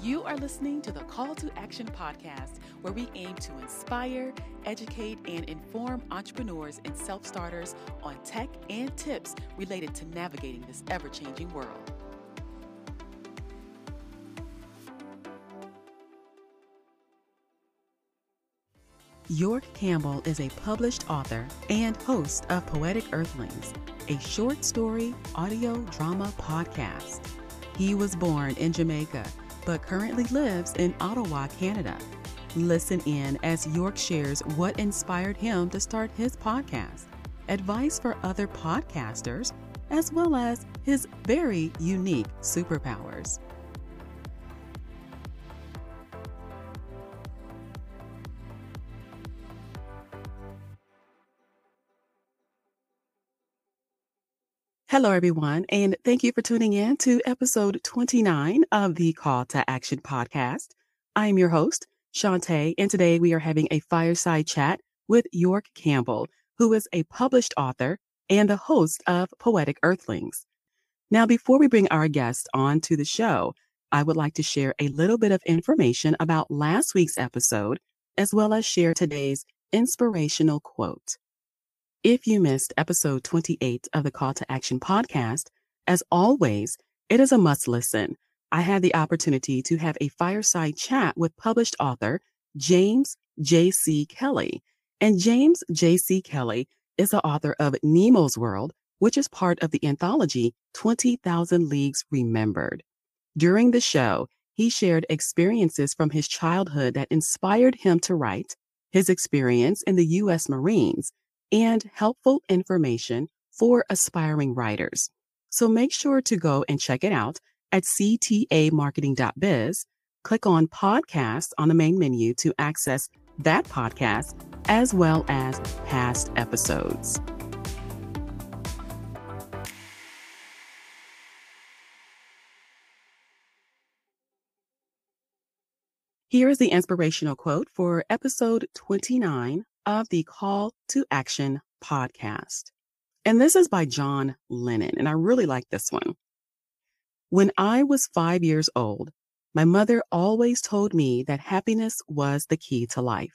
You are listening to the Call to Action podcast, where we aim to inspire, educate, and inform entrepreneurs and self starters on tech and tips related to navigating this ever changing world. York Campbell is a published author and host of Poetic Earthlings, a short story audio drama podcast. He was born in Jamaica, but currently lives in Ottawa, Canada. Listen in as York shares what inspired him to start his podcast, advice for other podcasters, as well as his very unique superpowers. Hello, everyone, and thank you for tuning in to episode 29 of the Call to Action podcast. I am your host, Shantae, and today we are having a fireside chat with York Campbell, who is a published author and the host of Poetic Earthlings. Now, before we bring our guest on to the show, I would like to share a little bit of information about last week's episode, as well as share today's inspirational quote. If you missed episode 28 of the Call to Action podcast, as always, it is a must listen. I had the opportunity to have a fireside chat with published author James J.C. Kelly. And James J.C. Kelly is the author of Nemo's World, which is part of the anthology 20,000 Leagues Remembered. During the show, he shared experiences from his childhood that inspired him to write, his experience in the U.S. Marines, and helpful information for aspiring writers. So make sure to go and check it out at ctamarketing.biz. Click on podcast on the main menu to access that podcast as well as past episodes. Here is the inspirational quote for episode 29 of the Call to Action podcast. And this is by John Lennon. And I really like this one. When I was five years old, my mother always told me that happiness was the key to life.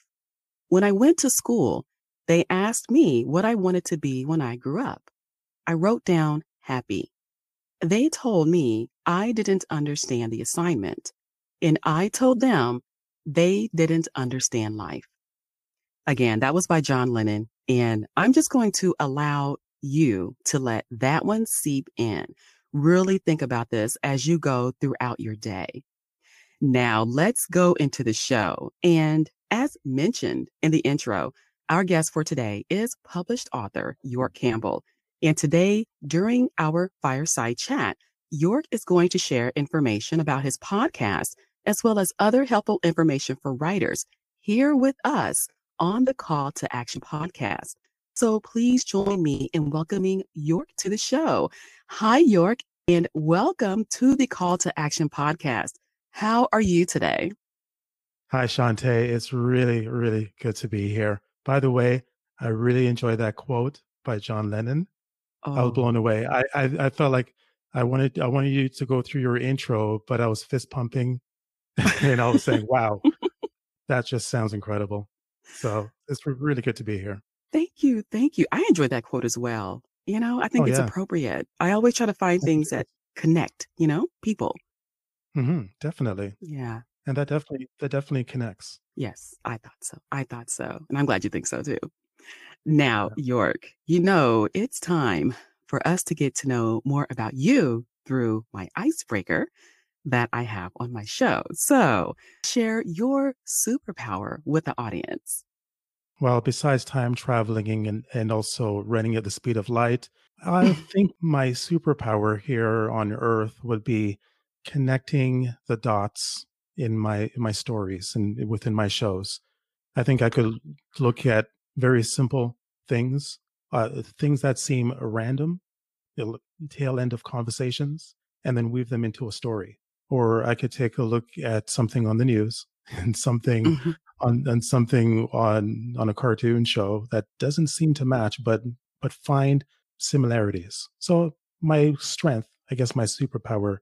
When I went to school, they asked me what I wanted to be when I grew up. I wrote down happy. They told me I didn't understand the assignment, and I told them they didn't understand life. Again, that was by John Lennon. And I'm just going to allow you to let that one seep in. Really think about this as you go throughout your day. Now, let's go into the show. And as mentioned in the intro, our guest for today is published author York Campbell. And today, during our fireside chat, York is going to share information about his podcast, as well as other helpful information for writers here with us on the Call to Action podcast. So please join me in welcoming York to the show. Hi, York, and welcome to the Call to Action podcast. How are you today? Hi, Shantae. It's really, really good to be here. By the way, I really enjoyed that quote by John Lennon. Oh. I was oh. blown away. I, I, I felt like I wanted I wanted you to go through your intro, but I was fist pumping and I was saying, "Wow, that just sounds incredible." So it's really good to be here. Thank you. Thank you. I enjoyed that quote as well. You know, I think oh, it's yeah. appropriate. I always try to find things that connect, you know, people. Mm-hmm, definitely. Yeah. And that definitely that definitely connects. Yes, I thought so. I thought so. And I'm glad you think so too. Now, yeah. York, you know, it's time for us to get to know more about you through my icebreaker that I have on my show. So share your superpower with the audience. Well, besides time traveling and, and also running at the speed of light, I think my superpower here on Earth would be connecting the dots in my in my stories and within my shows. I think I could look at very simple things, uh, things that seem random, the tail end of conversations, and then weave them into a story or I could take a look at something on the news and something mm-hmm. on, on something on on a cartoon show that doesn't seem to match, but but find similarities. So my strength, I guess, my superpower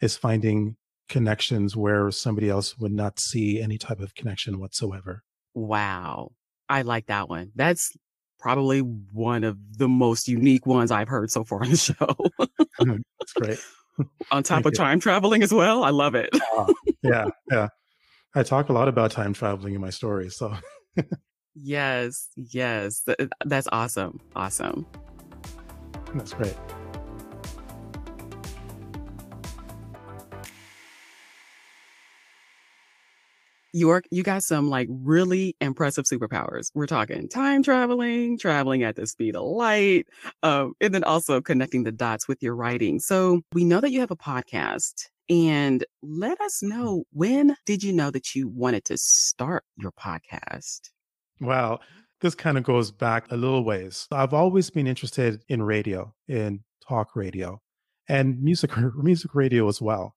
is finding connections where somebody else would not see any type of connection whatsoever. Wow. I like that one. That's probably one of the most unique ones I've heard so far on the show. That's great. On top Thank of you. time traveling as well. I love it. uh, yeah. Yeah. I talk a lot about time traveling in my stories. So, yes. Yes. That's awesome. Awesome. That's great. York, you got some like really impressive superpowers. We're talking time traveling, traveling at the speed of light, um, and then also connecting the dots with your writing. So we know that you have a podcast. And let us know when did you know that you wanted to start your podcast? Well, this kind of goes back a little ways. I've always been interested in radio, in talk radio, and music music radio as well.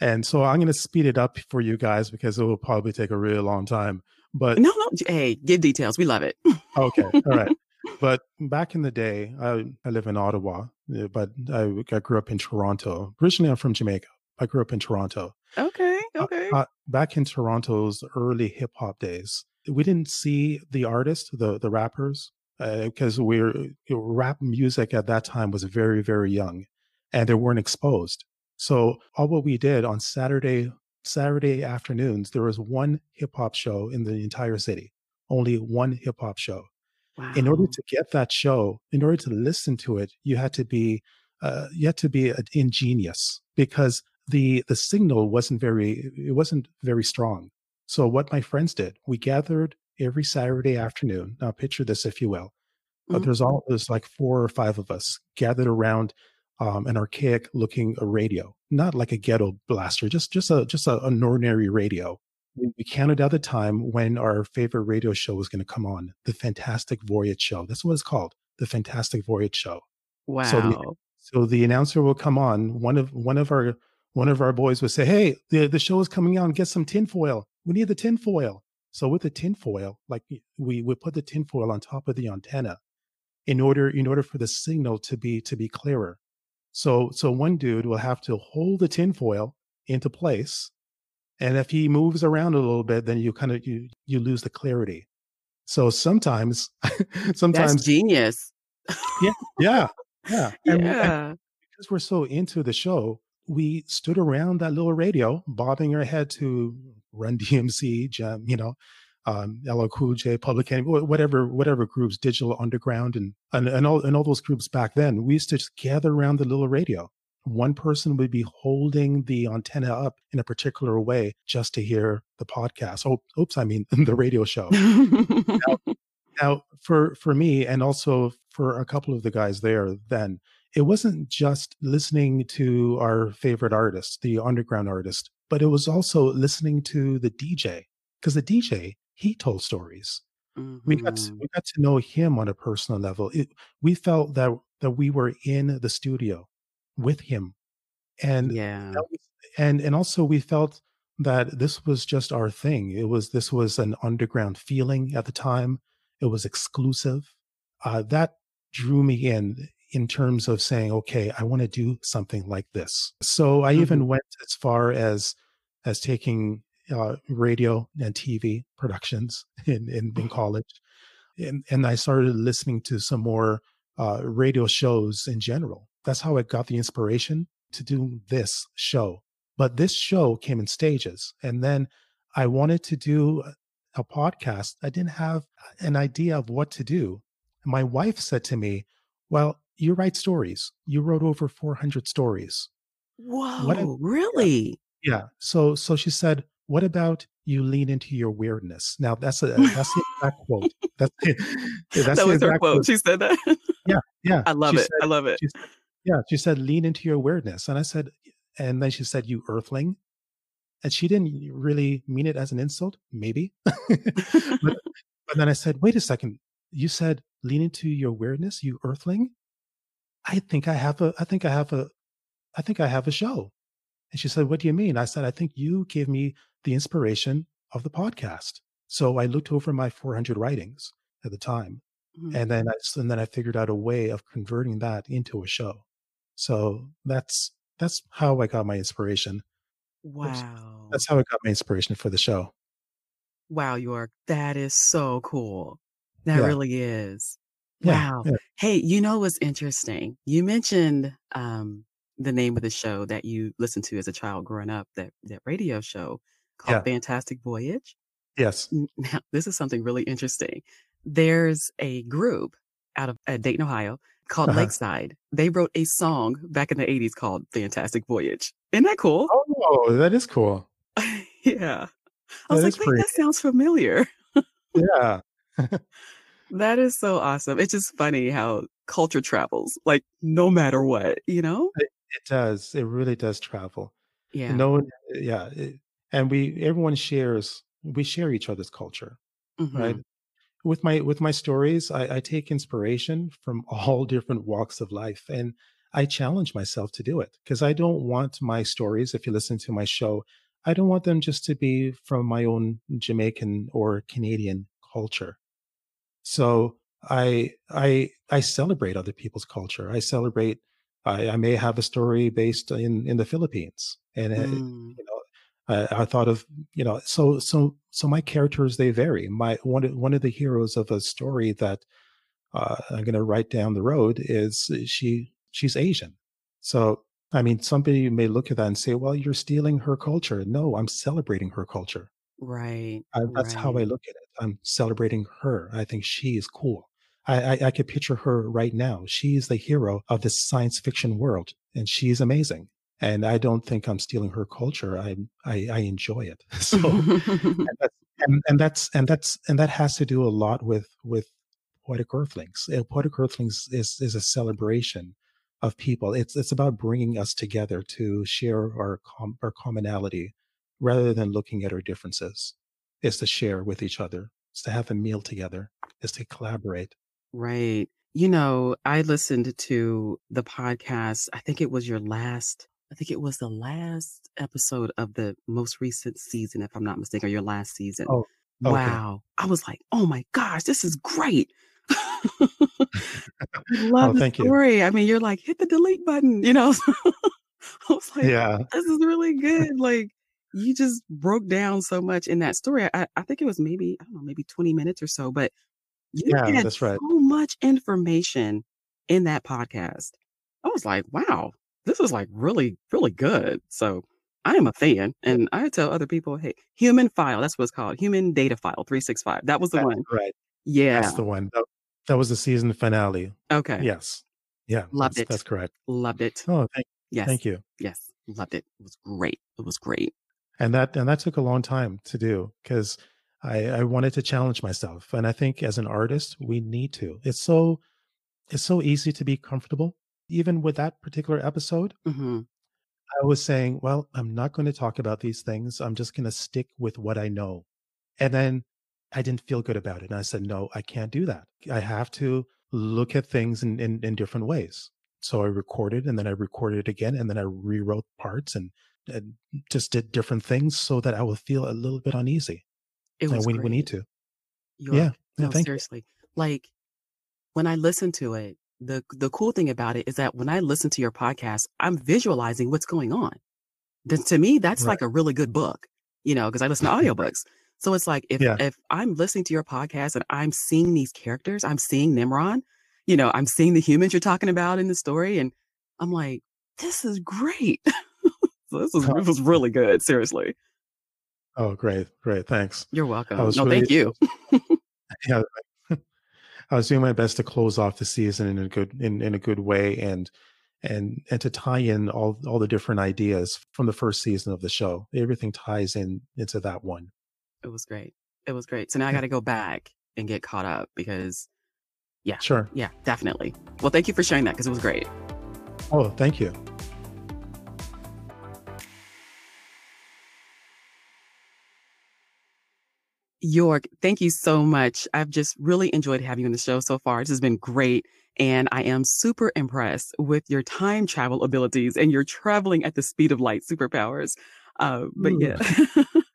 And so I'm going to speed it up for you guys because it will probably take a really long time. But no, no, hey, give details. We love it. okay, all right. But back in the day, I, I live in Ottawa, but I, I grew up in Toronto. Originally, I'm from Jamaica. I grew up in Toronto. Okay, okay. Uh, uh, back in Toronto's early hip hop days, we didn't see the artists, the the rappers, because uh, we're rap music at that time was very very young, and they weren't exposed. So all what we did on Saturday Saturday afternoons, there was one hip hop show in the entire city, only one hip hop show. Wow. In order to get that show, in order to listen to it, you had to be uh, you had to be ingenious because the the signal wasn't very it wasn't very strong. So what my friends did, we gathered every Saturday afternoon. Now picture this, if you will. Mm-hmm. there's all there's like four or five of us gathered around um, an archaic looking radio, not like a ghetto blaster, just just a just a, an ordinary radio. We, we counted out the time when our favorite radio show was going to come on, the Fantastic Voyage Show. That's what it's called, the Fantastic Voyage Show. Wow. So the, so the announcer will come on. One of one of our one of our boys would say, "Hey, the the show is coming on. Get some tinfoil. We need the tinfoil." So with the tinfoil, like we would put the tinfoil on top of the antenna, in order in order for the signal to be to be clearer. So so one dude will have to hold the tinfoil into place. And if he moves around a little bit, then you kind of you you lose the clarity. So sometimes sometimes That's genius. yeah, yeah, yeah. And, yeah. And because we're so into the show, we stood around that little radio, bobbing our head to Run DMC, Jam, you know, um, LL Cool J, Public Enemy, whatever whatever groups, Digital Underground, and, and and all and all those groups back then. We used to just gather around the little radio. One person would be holding the antenna up in a particular way just to hear the podcast. Oh, oops, I mean the radio show. now, now, for for me, and also for a couple of the guys there, then it wasn't just listening to our favorite artist, the underground artist, but it was also listening to the DJ because the DJ he told stories. Mm-hmm. We got to, mm-hmm. we got to know him on a personal level. It, we felt that that we were in the studio with him, and yeah, was, and and also we felt that this was just our thing. It was this was an underground feeling at the time. It was exclusive. Uh, that drew me in in terms of saying, okay, I want to do something like this. So I mm-hmm. even went as far as as taking uh, radio and TV productions in, in, in mm-hmm. college. And, and I started listening to some more uh, radio shows in general. That's how I got the inspiration to do this show. But this show came in stages. And then I wanted to do a podcast. I didn't have an idea of what to do. My wife said to me, Well, you write stories. You wrote over 400 stories. Whoa, really? Yeah. yeah. So, so she said, what about you lean into your weirdness? Now that's a that's the exact quote. That's, that's that was her quote. quote. She said that. Yeah, yeah. I love she it. Said, I love it. She, yeah, she said lean into your weirdness, and I said, and then she said, "You earthling," and she didn't really mean it as an insult, maybe. but, but then I said, "Wait a second. You said lean into your weirdness, you earthling." I think I have a. I think I have a. I think I have a show. And she said, What do you mean? I said, I think you gave me the inspiration of the podcast. So I looked over my 400 writings at the time. Mm-hmm. And then I, and then I figured out a way of converting that into a show. So that's, that's how I got my inspiration. Wow. that's how I got my inspiration for the show. Wow, York, that is so cool. That Yeah. really is. Yeah, Wow. yeah. Hey, you know what's interesting? You mentioned um, the name of the show that you listened to as a child growing up, that that radio show called Yeah. Fantastic Voyage. Yes. Now, this is something really interesting. There's a group out of uh, Dayton, Ohio called Uh-huh. Lakeside. They wrote a song back in the 80s called Fantastic Voyage. Isn't that cool? Oh, that is cool. yeah. I was That like, wait, pretty that sounds familiar. Yeah. That is so awesome. It's just funny how culture travels, like no matter what, you know? It it does. It really does travel. Yeah. No one yeah, it and we everyone shares we share each other's culture, right? Mhm. With my with my stories, I, I take inspiration from all different walks of life and I challenge myself to do it because I don't want my stories, if you listen to my show, I don't want them just to be from my own Jamaican or Canadian culture. So I I I celebrate other people's culture. I celebrate. I, I may have a story based in in the Philippines, and uh, Mm, you know, I, I thought of you know, so so so my characters they vary. My one of- one of the heroes of a story that uh, I'm going to write down the road is she she's Asian. So I mean, somebody may look at that and say, "Well, you're stealing her culture." No, I'm celebrating her culture. right. I, that's how I look at it. I'm celebrating her. I think she is cool. I, I, I could picture her right now. She's the hero of this science fiction world, and she's amazing. And I don't think I'm stealing her culture. I I, I enjoy it. So and that's and, and that's and that's and that has to do a lot with with poetic earthlings. Uh, Poetic earthlings is is a celebration of people. It's it's about bringing us together to share our com- our commonality, rather than looking at our differences. Is to share with each other. Is to have a meal together. Is to collaborate. Right. You know, I listened to the podcast. I think it was your last, I think it was the last episode of the most recent season, if I'm not mistaken, or your last season. Oh, okay. Wow. I was like, oh my gosh, this is great. I Oh, love the thank you. story. I mean, you're like, hit the delete button, you know? I was like, Yeah, this is really good. Like, you just broke down so much in that story. I, I think it was maybe, I don't know, maybe 20 minutes or so, but you yeah, that's right. so much information in that podcast. I was like, wow, this is like really, really good. So I am a fan. And I tell other people, hey, human file, that's what it's called. Human data file 365. That was the That's one. right. Yeah. That's the one. That, that was the season finale. Okay. Yes. Yeah, Loved that's, it. that's correct. Loved it. Oh, thank, Yes. thank you. Yes. Loved it. It was great. It was great. and that and that took a long time to do because I, I wanted to challenge myself and i think as an artist we need to it's so it's so easy to be comfortable even with that particular episode hmm i was saying well i'm not going to talk about these things. I'm just going to stick with what i know. And then i didn't feel good about it and i said no i can't do that. I have to look at things in, in, in different ways. So i recorded and then i recorded it again and then i rewrote parts and, and just did different things so that i would feel a little bit uneasy. It and was we, great. we need to. You're, yeah. yeah no, thank you. seriously. Like when I listen to it, the the cool thing about it is that when I listen to your podcast, I'm visualizing what's going on. Then to me, that's right like a really good book, you know, because I listen to audiobooks. So it's like if yeah if I'm listening to your podcast and I'm seeing these characters, I'm seeing Nimron, you know, I'm seeing the humans you're talking about in the story, and I'm like, this is great. so this is this was really good. Seriously, oh great great thanks you're welcome. No, really thank you. yeah i was doing my best to close off the season in a good in, in a good way and and and to tie in all all the different ideas from the first season of the show everything ties in into that one It was great. It was great. So now I got to go back and get caught up because, yeah, sure yeah, definitely. Well, thank you for sharing that because it was great. oh thank you York, thank you so much. I've just really enjoyed having you on the show so far. This has been great. And I am super impressed with your time travel abilities and your traveling at the speed of light superpowers. Uh, but Ooh. yeah,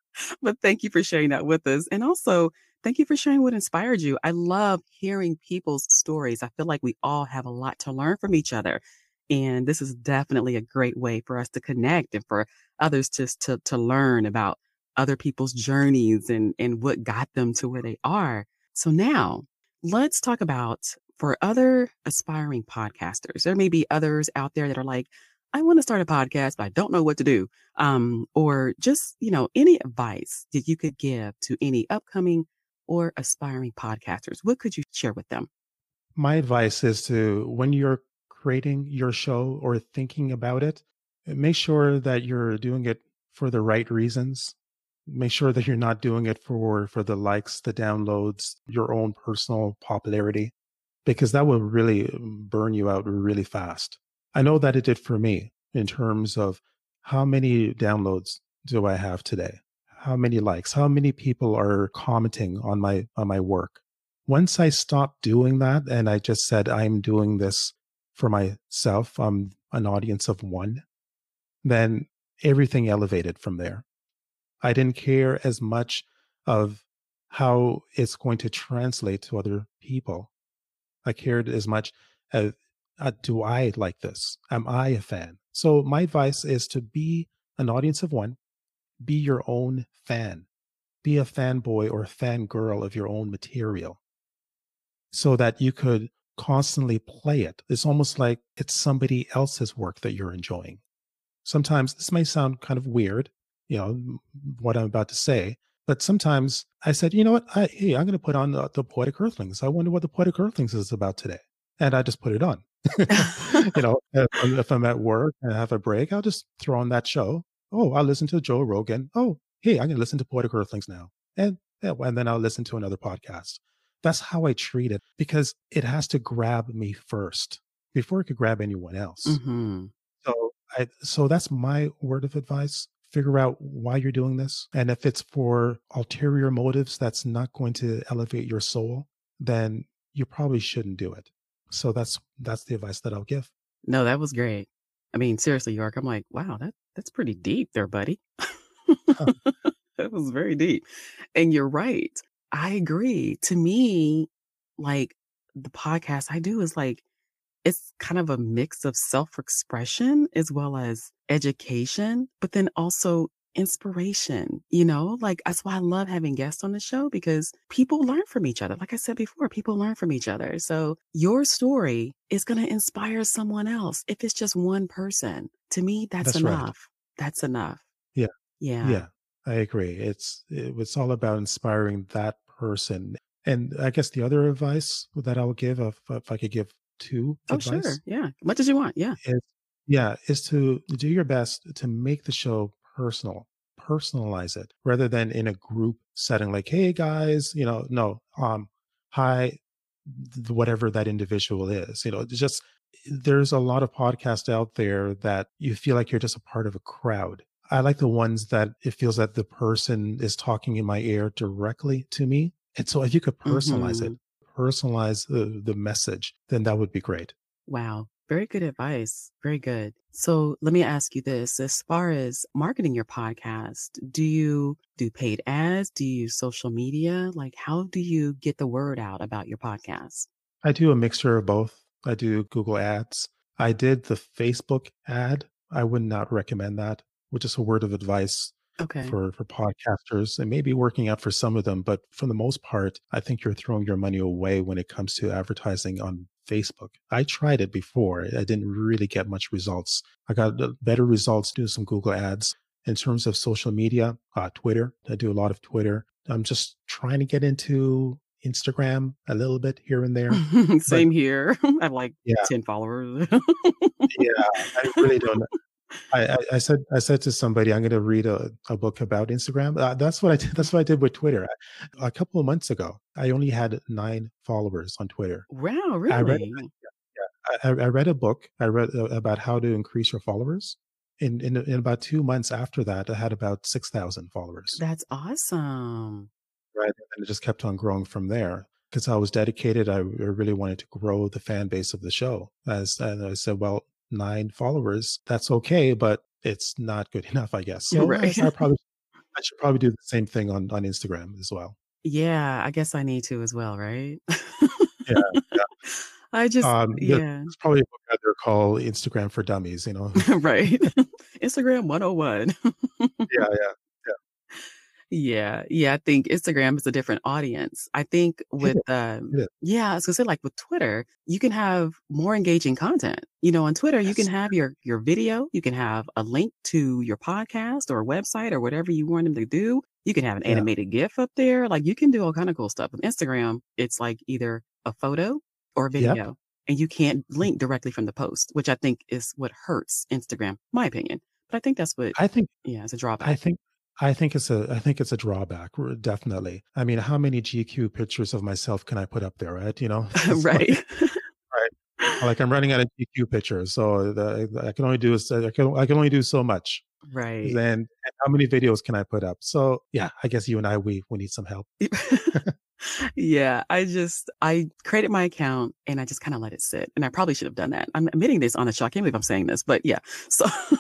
but thank you for sharing that with us. And also, thank you for sharing what inspired you. I love hearing people's stories. I feel like we all have a lot to learn from each other. And this is definitely a great way for us to connect and for others just to, to learn about other people's journeys and, and what got them to where they are. So now let's talk about for other aspiring podcasters. There may be others out there that are like, I want to start a podcast, but I don't know what to do. Um, or just, you know, any advice that you could give to any upcoming or aspiring podcasters, what could you share with them? My advice is to, when you're creating your show or thinking about it, make sure that you're doing it for the right reasons. Make sure that you're not doing it for for the likes, the downloads, your own personal popularity, because that will really um, burn you out really fast. I know that it did for me in terms of how many downloads do I have today? How many likes? How many people are commenting on my on my work? Once I stopped doing that and I just said I'm doing this for myself, I'm an audience of one, then everything elevated from there. I didn't care as much of how it's going to translate to other people. I cared as much as uh, do I like this? Am I a fan? So my advice is to be an audience of one, be your own fan, be a fanboy or a fangirl of your own material so that you could constantly play it. It's almost like it's somebody else's work that you're enjoying. Sometimes this may sound kind of weird, you know, what I'm about to say, but sometimes I said, you know what? I, hey, I'm going to put on the, the Poetic Earthlings. I wonder what the Poetic Earthlings is about today. And I just put it on. you know, if I'm, if I'm, at work and I have a break, I'll just throw on that show. Oh, I'll listen to Joe Rogan. Oh, hey, I'm going to listen to Poetic Earthlings now. And, and then I'll listen to another podcast. That's how I treat it because it has to grab me first before it could grab anyone else. Mm-hmm. So, I, so that's my word of advice. Figure out why you're doing this. And if it's for ulterior motives that's not going to elevate your soul, then you probably shouldn't do it. So that's that's the advice that I'll give. No, that was great. I mean, seriously, York, I'm like, wow, that that's pretty deep there, buddy. Huh. that was very deep. And you're right. I agree. To me, like the podcast I do is like it's kind of a mix of self-expression as well as education, but then also inspiration, you know, like that's why I love having guests on the show because people learn from each other. Like I said before, people learn from each other. So your story is going to inspire someone else. If it's just one person, to me, that's, that's enough. Right. That's enough. Yeah. Yeah. Yeah. I agree. It's, it's all about inspiring that person. And I guess the other advice that I'll give, if, if I could give two oh, advice, sure. Yeah. Much as you want. Yeah. Is, yeah. Is to do your best to make the show personal personalize it rather than in a group setting like hey guys you know no um hi whatever that individual is you know just there's a lot of podcasts out there that you feel like you're just a part of a crowd i like the ones that it feels that the person is talking in my ear directly to me and so if you could personalize mm-hmm. it personalize the, the message then that would be great wow very good advice. Very good. So let me ask you this. As far as marketing your podcast, do you do paid ads? Do you use social media? Like, how do you get the word out about your podcast? I do a mixture of both. I do Google ads. I did the Facebook ad. I would not recommend that, which is a word of advice okay. for for podcasters and maybe working out for some of them but for the most part i think you're throwing your money away when it comes to advertising on facebook i tried it before i didn't really get much results i got better results doing some google ads in terms of social media uh, twitter i do a lot of twitter i'm just trying to get into Instagram a little bit here and there. Same but, here. I have like yeah. 10 followers. yeah, I really don't I, I, said I said to somebody I'm going to read a, a book about Instagram. Uh, that's what I did. That's what I did with Twitter. A couple of months ago, I only had nine followers on Twitter. Wow, really? I read, yeah, I, I, read a book. I read uh, about how to increase your followers. In, in in about two months after that, I had about six thousand followers. That's awesome. Right, and it just kept on growing from there because I was dedicated. I really wanted to grow the fan base of the show. As and I said, well, nine followers, that's okay, but it's not good enough, I guess. So right. I, I probably I should probably do the same thing on on Instagram as well. Yeah, I guess I need to as well, right? yeah, yeah. I just, Um, yeah, there's probably a book out there called Instagram for Dummies, you know? right. Instagram 101. Yeah, yeah, Yeah, yeah, I think Instagram is a different audience. I think with um is. yeah, I was gonna say like with Twitter, you can have more engaging content. You know, on Twitter, you can have your your video, you can have a link to your podcast or website or whatever you want them to do. You can have an Yeah. animated GIF up there. Like you can do all kind of cool stuff. With Instagram, it's like either a photo or a Yep. video, and you can't link directly from the post, which I think is what hurts Instagram, my opinion. But I think that's what I think yeah, it's a drawback. I think I think it's a I think it's a drawback, definitely. I mean, how many GQ pictures of myself can I put up there, right? You know? It's like Right. right. Like, I'm running out of GQ pictures, so the I can only do I can I can only do so much. Right. Then and how many videos can I put up? So, yeah, I guess you and I, we we need some help. Yeah, I just I created my account and I just kind of let it sit. And I probably should have done that. I'm admitting this on the show. I can't believe I'm saying this, but yeah. So Yeah.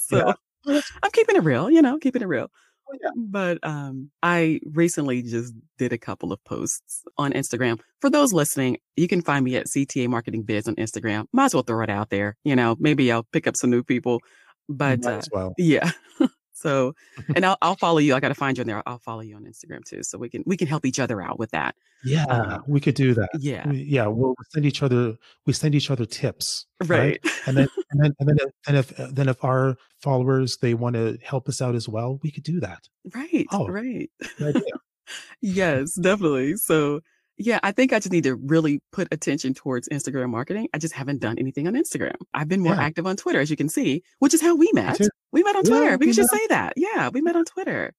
so that's I'm keeping it real, you know, keeping it real. oh, yeah. But um I recently just did a couple of posts on Instagram. For those listening, you can find me at CTA Marketing Biz on Instagram. Might as well throw it out there. You know, maybe I'll pick up some new people. But uh well. yeah. So and I'll I'll follow you. I gotta find you in there. I'll follow you on Instagram too. So we can we can help each other out with that. Yeah, Um we could do that. yeah, We yeah, we'll send each other we send each other tips, right? right. And then and then and then if and if uh, then if our followers, they wanna help us out as well, we could do that. Right, Oh, right. Yes, definitely. So yeah, I think I just need to really put attention towards Instagram marketing. I just haven't done anything on Instagram. I've been more Yeah, active on Twitter, as you can see, which is how we met. We met on Yeah, Twitter. We we should say that. Yeah, we met on Twitter.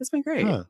It's been great. Huh.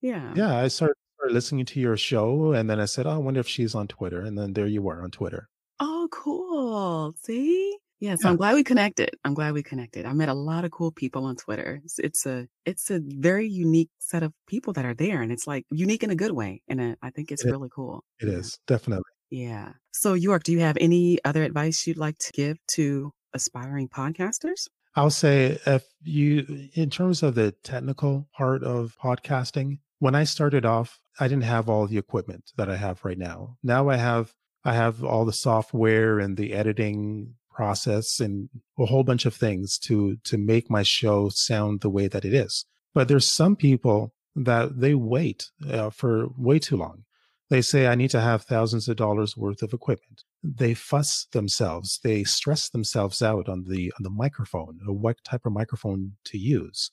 Yeah. Yeah, I started started listening to your show, and then I said, "Oh, I wonder if she's on Twitter," and then there you were on Twitter. Oh, cool. See? Yeah, so Yeah. I'm glad we connected. I'm glad we connected. I met a lot of cool people on Twitter. It's, it's a it's a very unique set of people that are there, and it's like unique in a good way. And I think it's It really cool. It Yeah, is, definitely. yeah. So York, do you have any other advice you'd like to give to aspiring podcasters? I'll say if you in terms of the technical part of podcasting, when I started off, I didn't have all the equipment that I have right now. Now I have I have all the software and the editing process and a whole bunch of things to to make my show sound the way that it is. But there's some people that they wait uh, for way too long. They say I need to have thousands of dollars worth of equipment. They fuss themselves. They stress themselves out on the on the microphone, what type of microphone to use,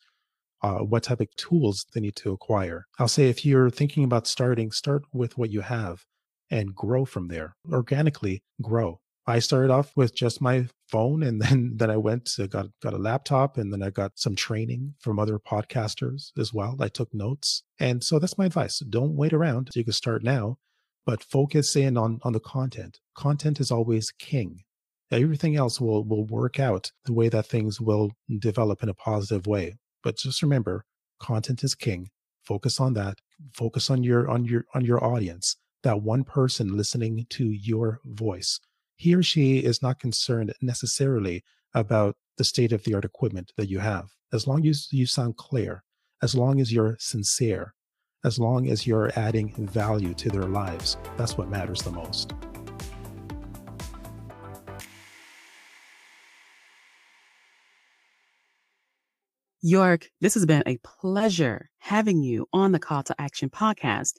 uh, what type of tools they need to acquire. I'll say if you're thinking about starting, start with what you have and grow from there. Organically grow. I started off with just my phone and then then I went to got got a laptop and then I got some training from other podcasters as well. I took notes. And so that's my advice. Don't wait around. You can start now, but focus in on on the content. Content is always king. Everything else will will work out the way that things will develop in a positive way. But just remember, content is king. Focus on that. Focus on your on your on your audience. That one person listening to your voice he or she is not concerned necessarily about the state of the art equipment that you have. As long as you sound clear, as long as you're sincere, as long as you're adding value to their lives, that's what matters the most. York, this has been a pleasure having you on the Call to Action podcast.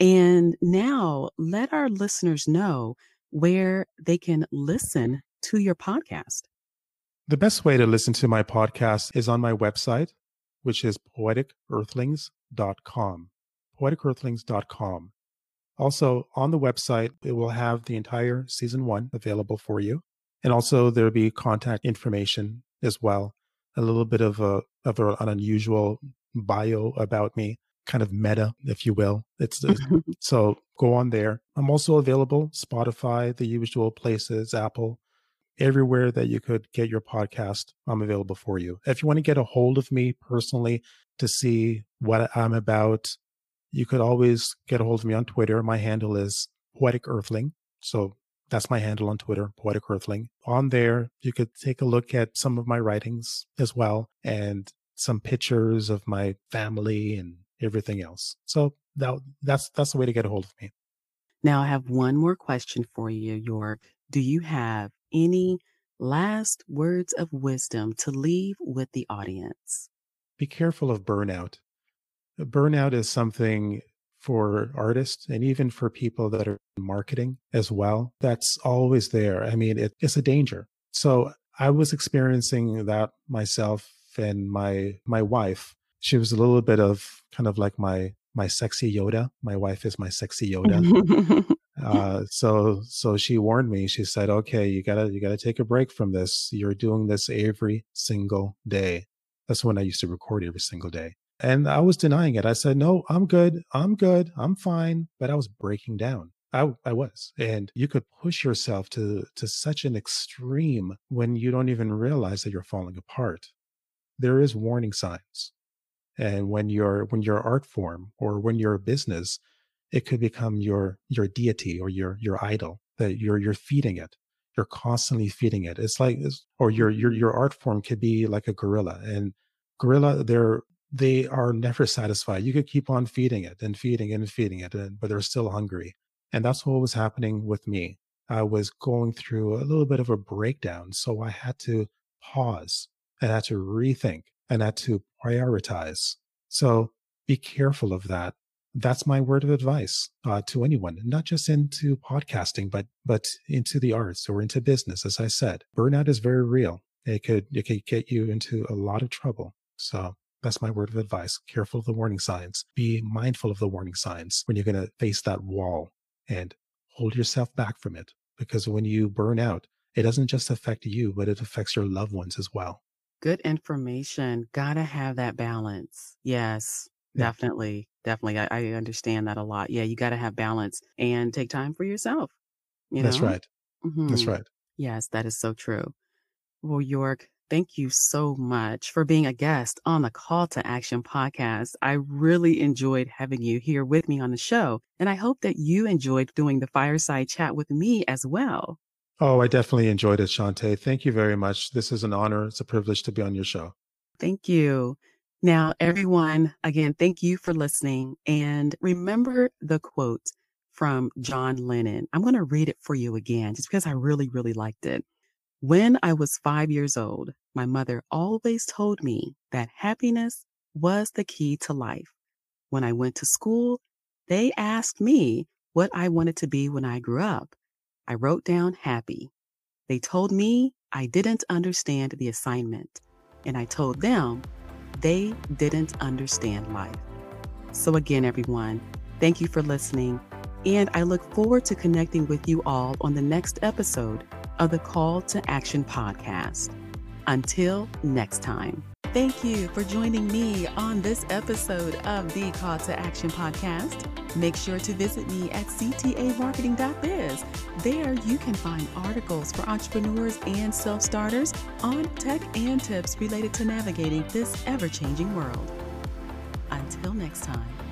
And now let our listeners know where they can listen to your podcast. The best way to listen to my podcast is on my website, which is poeticearthlings.com. Poeticearthlings.com. Also, on the website, it will have the entire season one available for you. And also, there'll be contact information as well, a little bit of, a, of a, an unusual bio about me, kind of meta, if you will. It's, it's so go on there. I'm also available Spotify, the usual places, Apple, everywhere that you could get your podcast. I'm available for you. If you want to get a hold of me personally to see what I'm about, you could always get a hold of me on Twitter. My handle is Poetic Earthling. So that's my handle on Twitter, Poetic Earthling. On there, you could take a look at some of my writings as well and some pictures of my family and everything else. So that, that's that's the way to get a hold of me. Now, I have one more question for you, York. Do you have any last words of wisdom to leave with the audience? Be careful of burnout. Burnout is something for artists and even for people that are in marketing as well. That's always there. I mean, it, it's a danger. So I was experiencing that myself and my my wife. She was a little bit of kind of like my my sexy Yoda. My wife is my sexy Yoda. uh, so so she warned me. She said, "Okay, you gotta you gotta take a break from this. You're doing this every single day." That's when I used to record every single day. And I was denying it. I said, no, I'm good. I'm good. I'm fine. But I was breaking down. I, I was. And you could push yourself to, to such an extreme when you don't even realize that you're falling apart. There is warning signs. And when your when your art form or when your business, it could become your your deity or your your idol that you're you're feeding it. You're constantly feeding it. It's like or your your your art form could be like a gorilla. And gorilla, they're they are never satisfied. You could keep on feeding it and feeding it and feeding it, but they're still hungry. And that's what was happening with me. I was going through a little bit of a breakdown. So I had to pause and had to rethink and had to prioritize. So be careful of that. That's my word of advice uh, to anyone, not just into podcasting, but but into the arts or into business. As I said, burnout is very real. It could it could get you into a lot of trouble. So that's my word of advice. Careful of the warning signs. Be mindful of the warning signs when you're going to face that wall and hold yourself back from it. Because when you burn out, it doesn't just affect you, but it affects your loved ones as well. Good information. Gotta have that balance. Yes, yeah. definitely. Definitely. I, I, understand that a lot. Yeah, you gotta have balance and take time for yourself. You That's right. Mm-hmm. That's right. Yes, that is so true. Well, York, Thank you so much for being a guest on the Call to Action podcast. I really enjoyed having you here with me on the show, and I hope that you enjoyed doing the fireside chat with me as well. Oh, I definitely enjoyed it, Shantae. Thank you very much. This is an honor. It's a privilege to be on your show. Thank you. Now, everyone, again, thank you for listening. And remember the quote from John Lennon. I'm going to read it for you again just because I really, really liked it. When I was five years old, my mother always told me that happiness was the key to life. When I went to school, they asked me what I wanted to be when I grew up. I wrote down happy. They told me I didn't understand the assignment, and I told them they didn't understand life. So, again, everyone, thank you for listening, and I look forward to connecting with you all on the next episode of the Call to Action podcast. Until next time. Thank you for joining me on this episode of the Call to Action podcast. Make sure to visit me at ctamarketing.biz. There you can find articles for entrepreneurs and self starters on tech and tips related to navigating this ever changing world. Until next time.